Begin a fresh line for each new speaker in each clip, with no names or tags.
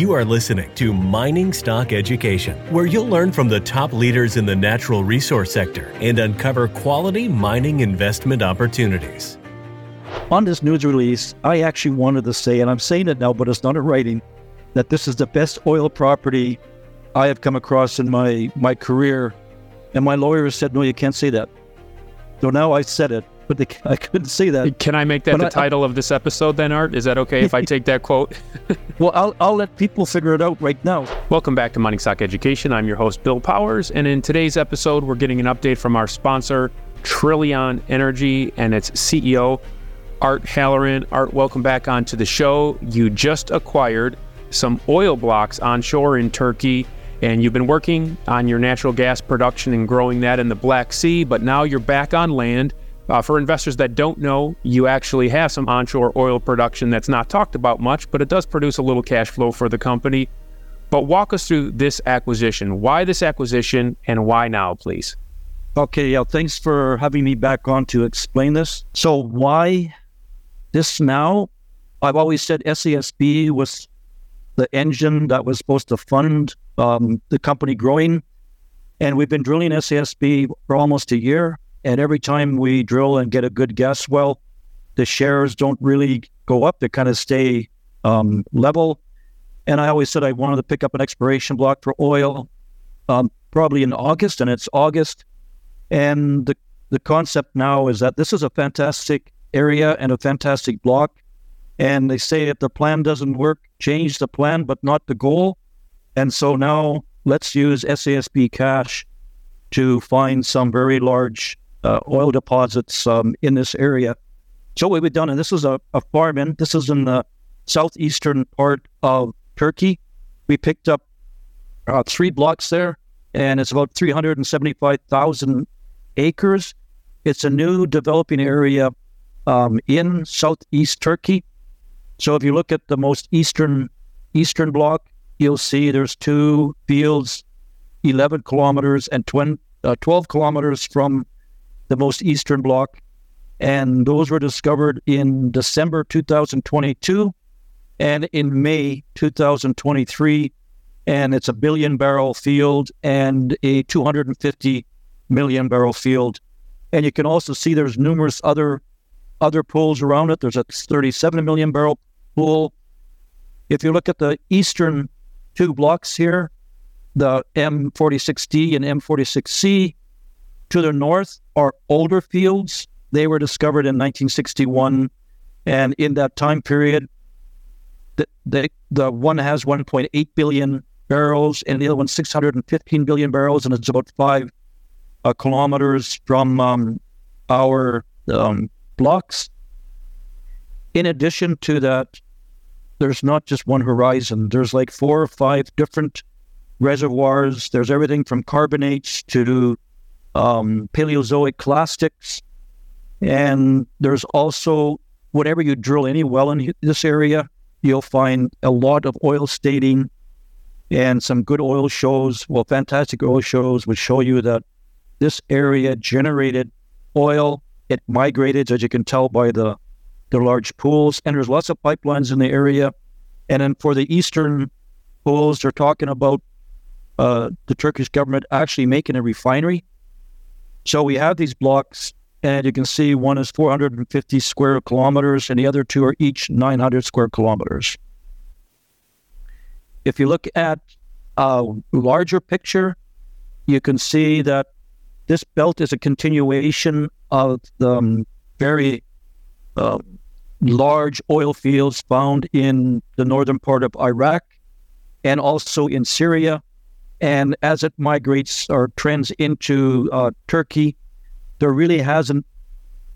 You are listening to Mining Stock Education, where you'll learn from the top leaders in the natural resource sector and uncover quality mining investment opportunities.
On this news release, I actually wanted to say, and I'm saying it now, but it's not in writing, that this is the best oil property I have come across in my, my career. And my lawyer said, no, you can't say that. So now I said it, but they, I couldn't say that.
Can I make that
But
the
I-
title of this episode then, Art? Is that okay if I take that quote?
Well, I'll, I'll let people figure it out right now.
Welcome back to Mining Stock Education. I'm your host, Bill Powers, and in today's episode, we're getting an update from our sponsor, Trillion Energy, and its CEO, Art Halleran. Art, welcome back onto the show. You just acquired some oil blocks onshore in Turkey, and you've been working on your natural gas production and growing that in the Black Sea, but now you're back on land. Uh, for investors that don't know, you actually have some onshore oil production that's not talked about much, but it does produce a little cash flow for the company. But walk us through this acquisition. Why this acquisition and why now, please?
Okay, yeah, thanks for having me back on to explain this. So, why this now? I've always said SASB was the engine that was supposed to fund um, the company growing. And we've been drilling SASB for almost a year. And every time we drill and get a good gas well, the shares don't really go up, they kind of stay um, level. And I always said I wanted to pick up an exploration block for oil um, probably in August, and it's August. And the, the concept now is that this is a fantastic area and a fantastic block. And they say if the plan doesn't work, change the plan, but not the goal. And so now let's use SASB cash to find some very large uh, oil deposits um, in this area. So what we've done, and this is a, a farm in, this is in the southeastern part of Turkey. We picked up uh, three blocks there, and it's about 375,000 acres. It's a new developing area um, in southeast Turkey. So if you look at the most eastern eastern block, you'll see there's two fields, 11 kilometers and 20, uh, 12 kilometers from the most eastern block. And those were discovered in December 2022 and in May 2023. And it's a billion barrel field and a 250 million barrel field. And you can also see there's numerous other other pools around it. There's a 37 million barrel pool. If you look at the eastern two blocks here, the M46D and M46C, to the north are older fields. They were discovered in 1961. And in that time period, the, the, the one has 1.8 billion barrels and the other one 615 billion barrels. And it's about five uh, kilometers from um, our um, blocks. In addition to that, there's not just one horizon. There's like four or five different reservoirs. There's everything from carbonates to um, Paleozoic clastics. And there's also, whatever you drill any well in this area, you'll find a lot of oil staining and some good oil shows. Well, fantastic oil shows would show you that this area generated oil. It migrated, as you can tell by the the large pools, and there's lots of pipelines in the area. And then for the eastern pools, they're talking about uh, the Turkish government actually making a refinery. So we have these blocks, and you can see one is 450 square kilometers, and the other two are each 900 square kilometers. If you look at a larger picture, you can see that this belt is a continuation of the um, very uh, large oil fields found in the northern part of Iraq and also in Syria. And as it migrates or trends into uh, Turkey, there really hasn't.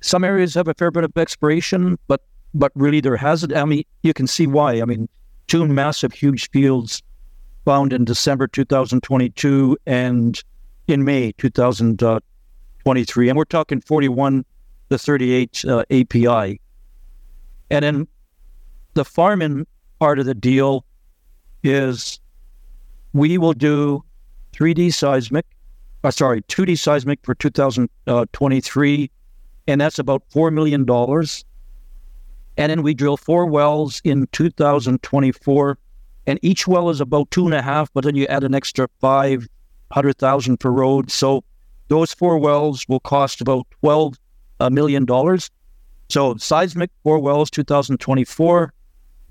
Some areas have a fair bit of exploration, but but really there hasn't. I mean, you can see why. I mean, two massive, huge fields found in December 2022 and in May 2023, and we're talking 41 to 38 uh, API. And then the farming part of the deal is we will do 3D seismic, uh, sorry, 2D seismic for 2023, and that's about $4 million. And then we drill four wells in 2024 and each well is about two and a half, but then you add an extra five hundred thousand per road. So those four wells will cost about twelve uh, million. So seismic four wells, 2024.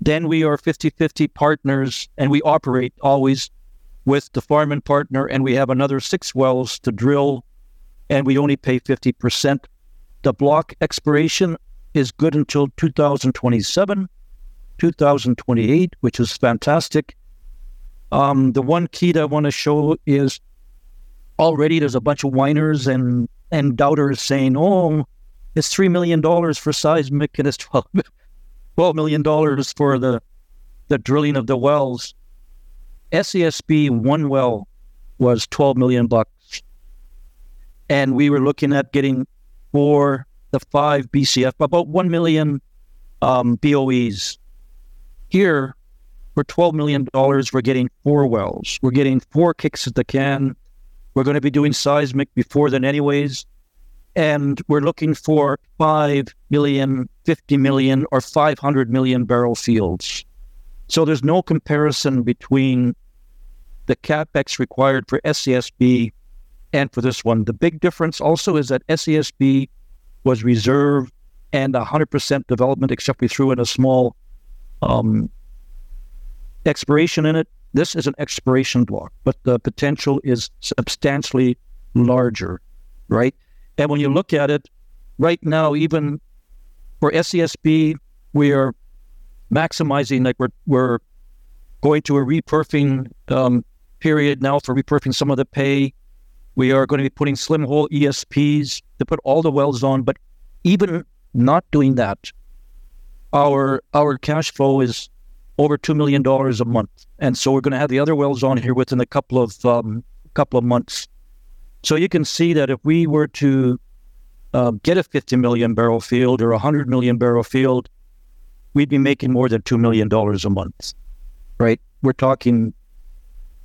Then we are 50-50 partners, and we operate always with the farming partner, and we have another six wells to drill, and we only pay 50%. The block expiration is good until 2027, 2028, which is fantastic. Um, the one key that I want to show is already there's a bunch of whiners and, and doubters saying, oh, it's $3 million for seismic and it's 12, $12 million for the, the drilling of the wells. SASB one well was 12 million bucks. And we were looking at getting for the five BCF, about 1 million um, BOEs. Here, for $12 million, we're getting four wells. We're getting four kicks at the can. We're going to be doing seismic before then, anyways. And we're looking for 5 million, 50 million, or 500 million barrel fields. So there's no comparison between the capex required for SASB and for this one. The big difference also is that SASB was reserve and 100% development, except we threw in a small um, exploration in it. This is an expiration block, but the potential is substantially larger, right? And when you look at it right now, even for SASB, we are maximizing, like we're, we're going to a reperfing um, period now for reperfing some of the pay. We are going to be putting slim hole ESPs to put all the wells on, but even not doing that, our our cash flow is over two million dollars a month, and so we're going to have the other wells on here within a couple of um, couple of months. So you can see that if we were to uh, get a 50 million barrel field or a 100 million barrel field, we'd be making more than $2 million a month, right? We're talking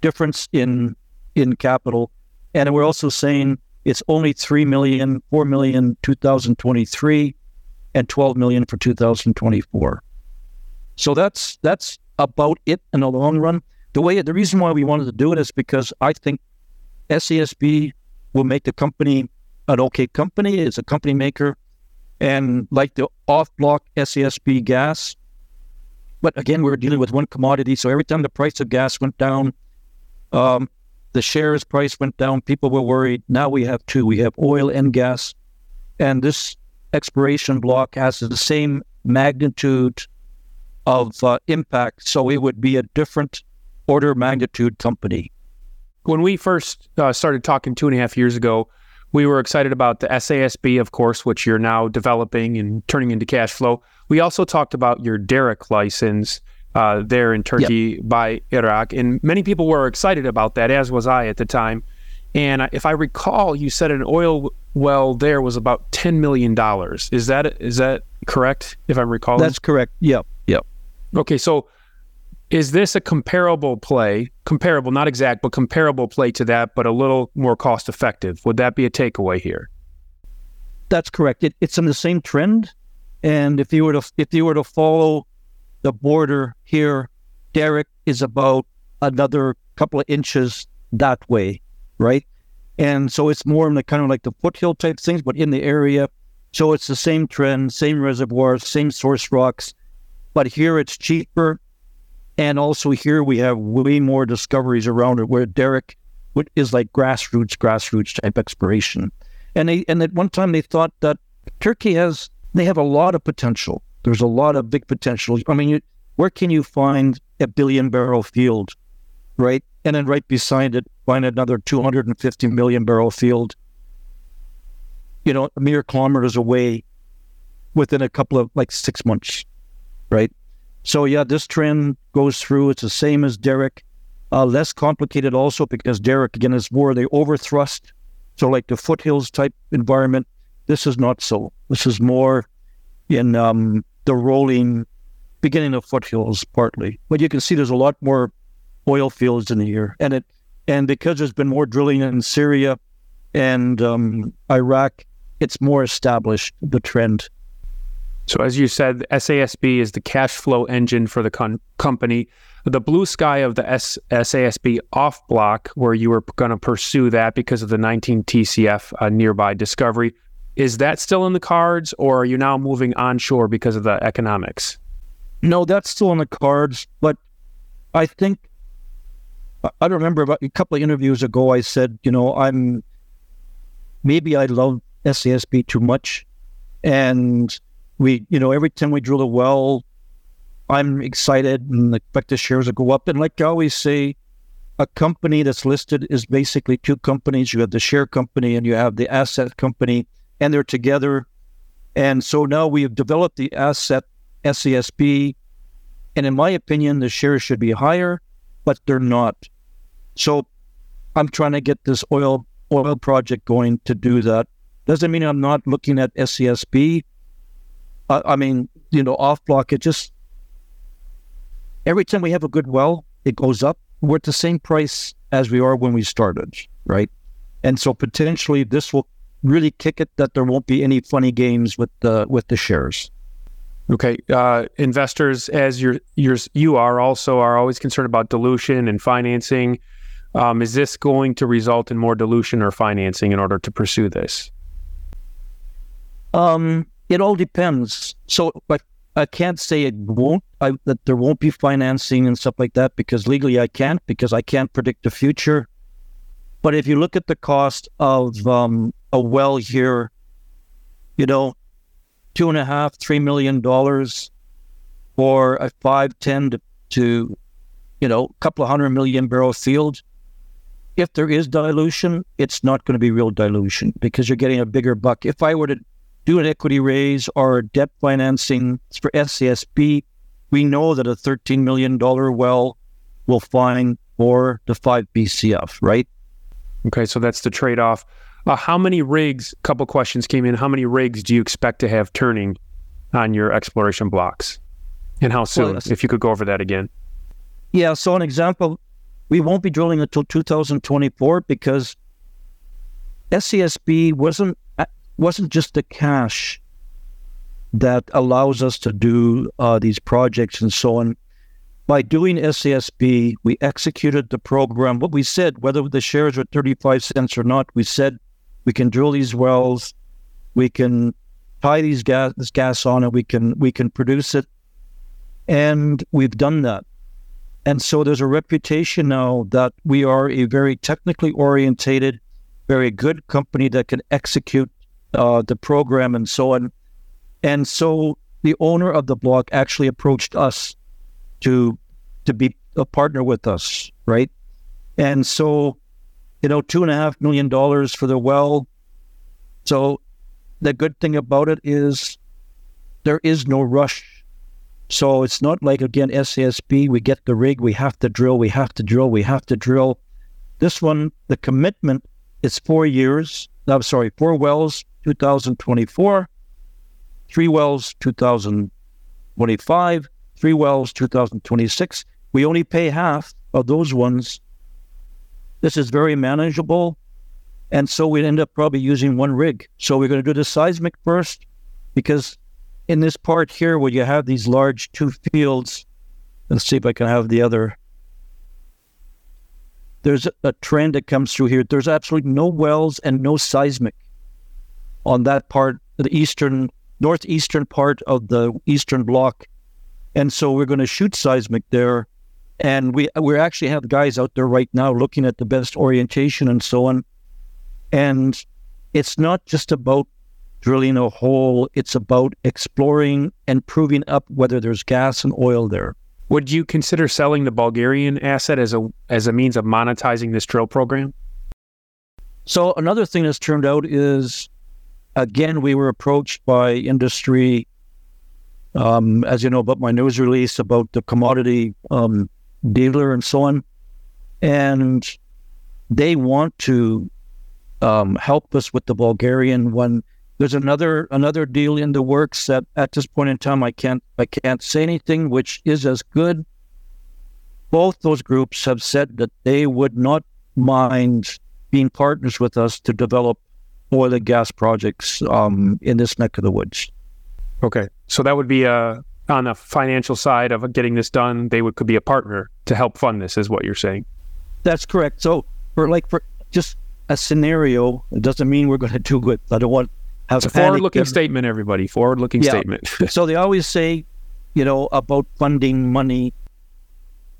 difference in in capital. And we're also saying it's only 3 million, 4 million 2023 and 12 million for 2024. So that's that's about it in the long run. The way the reason why we wanted to do it is because I think SASB will make the company an okay company. It's a company maker, and like the off-block SASB gas. But again, we're dealing with one commodity, so every time the price of gas went down, um, the shares price went down. People were worried. Now we have two. We have oil and gas, and this exploration block has the same magnitude of uh, impact. So it would be a different order magnitude company.
When we first uh, started talking two and a half years ago, we were excited about the SASB, of course, which you're now developing and turning into cash flow. We also talked about your Derrick license uh, there in Turkey yep. by Iraq, and many people were excited about that, as was I at the time. And if I recall, you said an oil well there was about ten million dollars. Is that is that correct? If I'm recalling,
that's correct. Yep. Yep.
Okay, so is this a comparable play? Comparable, not exact, but comparable play to that, but a little more cost effective. Would that be a takeaway here?
That's correct. It, it's in the same trend, and if you were to if you were to follow the border here, Derrick is about another couple of inches that way, right? And so it's more in the kind of like the foothill type things, but in the area. So it's the same trend, same reservoirs, same source rocks, but here it's cheaper and also here we have way more discoveries around it where Derrick is like grassroots, grassroots type exploration. And they and at one time they thought that Turkey has they have a lot of potential. There's a lot of big potential. I mean, you, where can you find a billion barrel field, right? And then right beside it, find another 250 million barrel field. You know, a mere kilometers away, within a couple of like six months, right? So yeah, this trend goes through. It's the same as Derrick, uh, less complicated also because Derrick again is more the overthrust. So like the foothills type environment, this is not so. This is more in um, the rolling beginning of foothills partly. But you can see there's a lot more oil fields in here, and it and because there's been more drilling in Syria and um, Iraq, it's more established the trend.
So, as you said, SASB is the cash flow engine for the con- company. The blue sky of the S- SASB off block, where you were going to pursue that because of the 19 TCF uh, nearby discovery, is that still in the cards, or are you now moving onshore because of the economics?
No, that's still in the cards. But I think I remember about a couple of interviews ago. I said, you know, I'm maybe I love SASB too much, and we, you know, every time we drill a well, I'm excited and expect the shares to go up. And like I always say, a company that's listed is basically two companies. You have the share company and you have the asset company and they're together. And so now we have developed the asset SASB. And in my opinion, the shares should be higher, but they're not. So I'm trying to get this oil oil project going to do that. Doesn't mean I'm not looking at SASB. I, I mean, you know, off block, it just every time we have a good well, it goes up. We're at the same price as we are when we started, right? And so potentially this will really kick it that there won't be any funny games with the with the shares.
Okay, uh, investors, as you're, you're you are also are always concerned about dilution and financing. Um, is this going to result in more dilution or financing in order to pursue this?
Um, it all depends. So, like, I can't say it won't. I, that there won't be financing and stuff like that because legally I can't because I can't predict the future. But if you look at the cost of um, a well here, you know, two and a half, three million dollars for a five, ten to, to you know, a couple of hundred million barrel field. If there is dilution, it's not going to be real dilution because you're getting a bigger buck. If I were to do an equity raise or debt financing for SASB, we know that a $13 million well will find for the 5 BCF, right?
Okay, so that's the trade off. Uh, how many rigs? A couple questions came in. How many rigs do you expect to have turning on your exploration blocks, and how soon? Well, if you could go over that again.
Yeah. So an example, we won't be drilling until 2024 because SASB wasn't wasn't just the cash that allows us to do uh, these projects and so on. By doing SASB, we executed the program. What we said, whether the shares were 35 cents or not, we said we can drill these wells, we can tie these gas this gas on it, we can we can produce it, and we've done that. And so there's a reputation now that we are a very technically orientated, very good company that can execute uh, the program and so on. And so the owner of the block actually approached us to to be a partner with us, right? And so you know, two and a half million dollars for the well. So the good thing about it is there is no rush. So it's not like again SASB, we get the rig, we have to drill, we have to drill, we have to drill. This one, the commitment is four years. I'm sorry, four wells, 2024, three wells, 2025, three wells, 2026. We only pay half of those ones this is very manageable. And so we end up probably using one rig. So we're going to do the seismic first because in this part here where you have these large two fields, let's see if I can have the other. There's a trend that comes through here. There's absolutely no wells and no seismic on that part, the eastern, northeastern part of the eastern block. And so we're going to shoot seismic there and we we actually have guys out there right now looking at the best orientation and so on. And it's not just about drilling a hole, it's about exploring and proving up whether there's gas and oil there.
Would you consider selling the Bulgarian asset as a as a means of monetizing this drill program?
So another thing that's turned out is again we were approached by industry um, as you know about my news release about the commodity um, dealer and so on. And they want to um, help us with the Bulgarian one. There's another another deal in the works that at this point in time I can't I can't say anything which is as good. Both those groups have said that they would not mind being partners with us to develop oil and gas projects um, in this neck of the woods.
Okay. So that would be a on the financial side of getting this done, they would could be a partner to help fund this, is what you're saying.
That's correct. So for like for just a scenario, it doesn't mean we're going to do it. I don't want
have it's a forward-looking statement, everybody. Forward-looking yeah. statement.
so they always say, you know, about funding money.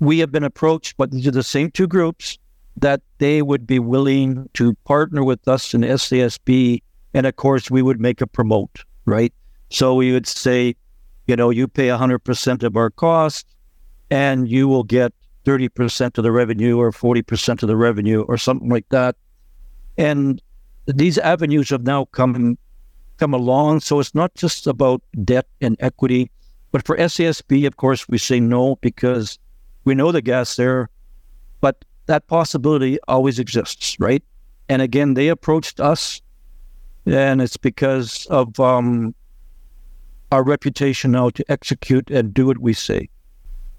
We have been approached, but these are the same two groups that they would be willing to partner with us in SASB, and of course we would make a promote, right? So we would say, you know, you pay 100% of our cost and you will get 30% of the revenue or 40% of the revenue or something like that. And these avenues have now come come along. So it's not just about debt and equity, but for SASB, of course, we say no because we know the gas there, but that possibility always exists, right? And again, they approached us, and it's because of um, our reputation now to execute and do what we say.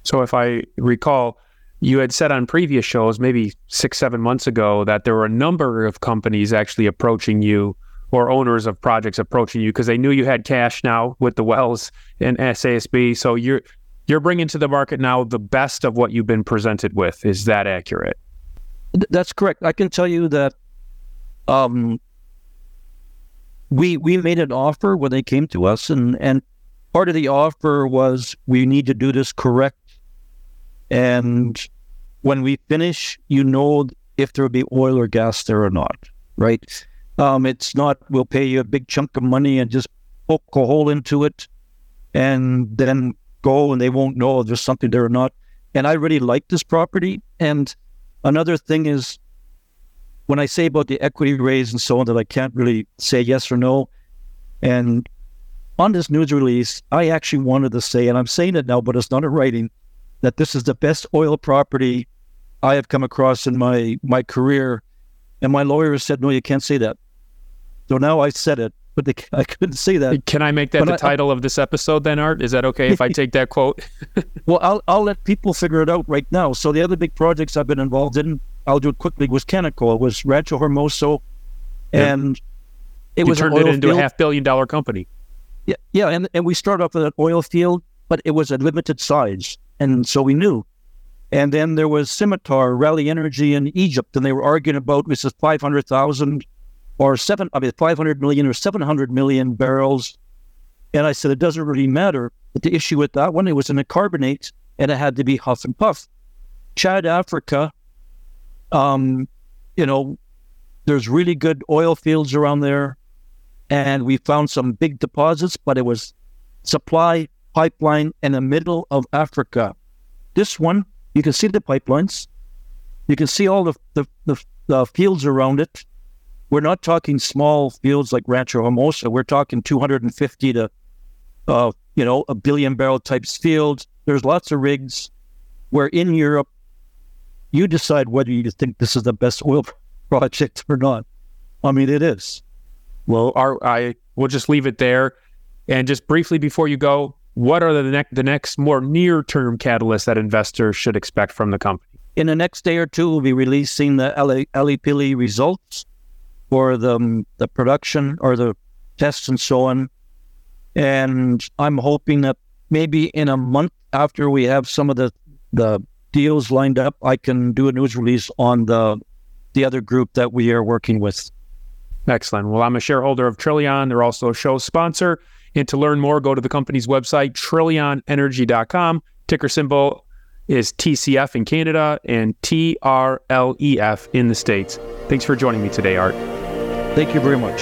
So, if I recall, you had said on previous shows, maybe six, seven months ago, that there were a number of companies actually approaching you or owners of projects approaching you because they knew you had cash now with the wells and SASB. So you're you're bringing to the market now the best of what you've been presented with. Is that accurate?
That's correct. I can tell you that um, we we made an offer when they came to us, and and part of the offer was we need to do this correct, and when we finish, you know if there will be oil or gas there or not, right? Um, it's not we'll pay you a big chunk of money and just poke a hole into it, and then go, and they won't know if there's something there or not. And I really like this property. And another thing is when I say about the equity raise and so on that I can't really say yes or no. And on this news release, I actually wanted to say, and I'm saying it now, but it's not in writing, that this is the best oil property I have come across in my my career. And my lawyer said, no, you can't say that. So now I said it, but they, I couldn't say that.
Can I make that but the I, title of this episode then, Art? Is that okay if I take that quote?
well, I'll, I'll let people figure it out right now. So the other big projects I've been involved in, I'll do it quickly, was Canacol, was Rancho Hermoso, and
it
you
was turned it into field. a half billion dollar company.
Yeah, yeah, and, and we started off with an oil field, but it was a limited size, and so we knew. And then there was Scimitar, Rally Energy in Egypt, and they were arguing about this is five hundred thousand or seven, I mean, five hundred million or seven hundred million barrels. And I said it doesn't really matter. But the issue with that one, it was in a carbonate, and it had to be Huff and Puff. Chad, Africa, um, you know, there's really good oil fields around there, and we found some big deposits, but it was supply pipeline in the middle of Africa. This one, you can see the pipelines, you can see all the the, the, the fields around it. We're not talking small fields like Rancho Hermoso. We're talking 250 to, uh, you know, a billion barrel types fields. There's lots of rigs. Where in Europe, you decide whether you think this is the best oil project or not. I mean, it is.
Well, our, I will just leave it there. And just briefly before you go, what are the next the next more near term catalysts that investors should expect from the company?
In the next day or two, we'll be releasing the LA, results for the um, the production or the tests and so on. And I'm hoping that maybe in a month after we have some of the the deals lined up, I can do a news release on the the other group that we are working with.
Excellent. Well, I'm a shareholder of Trillion. They're also a show sponsor. And to learn more, go to the company's website, trillionenergy.com. Ticker symbol is TCF in Canada and TRLEF in the States. Thanks for joining me today, Art.
Thank you very much.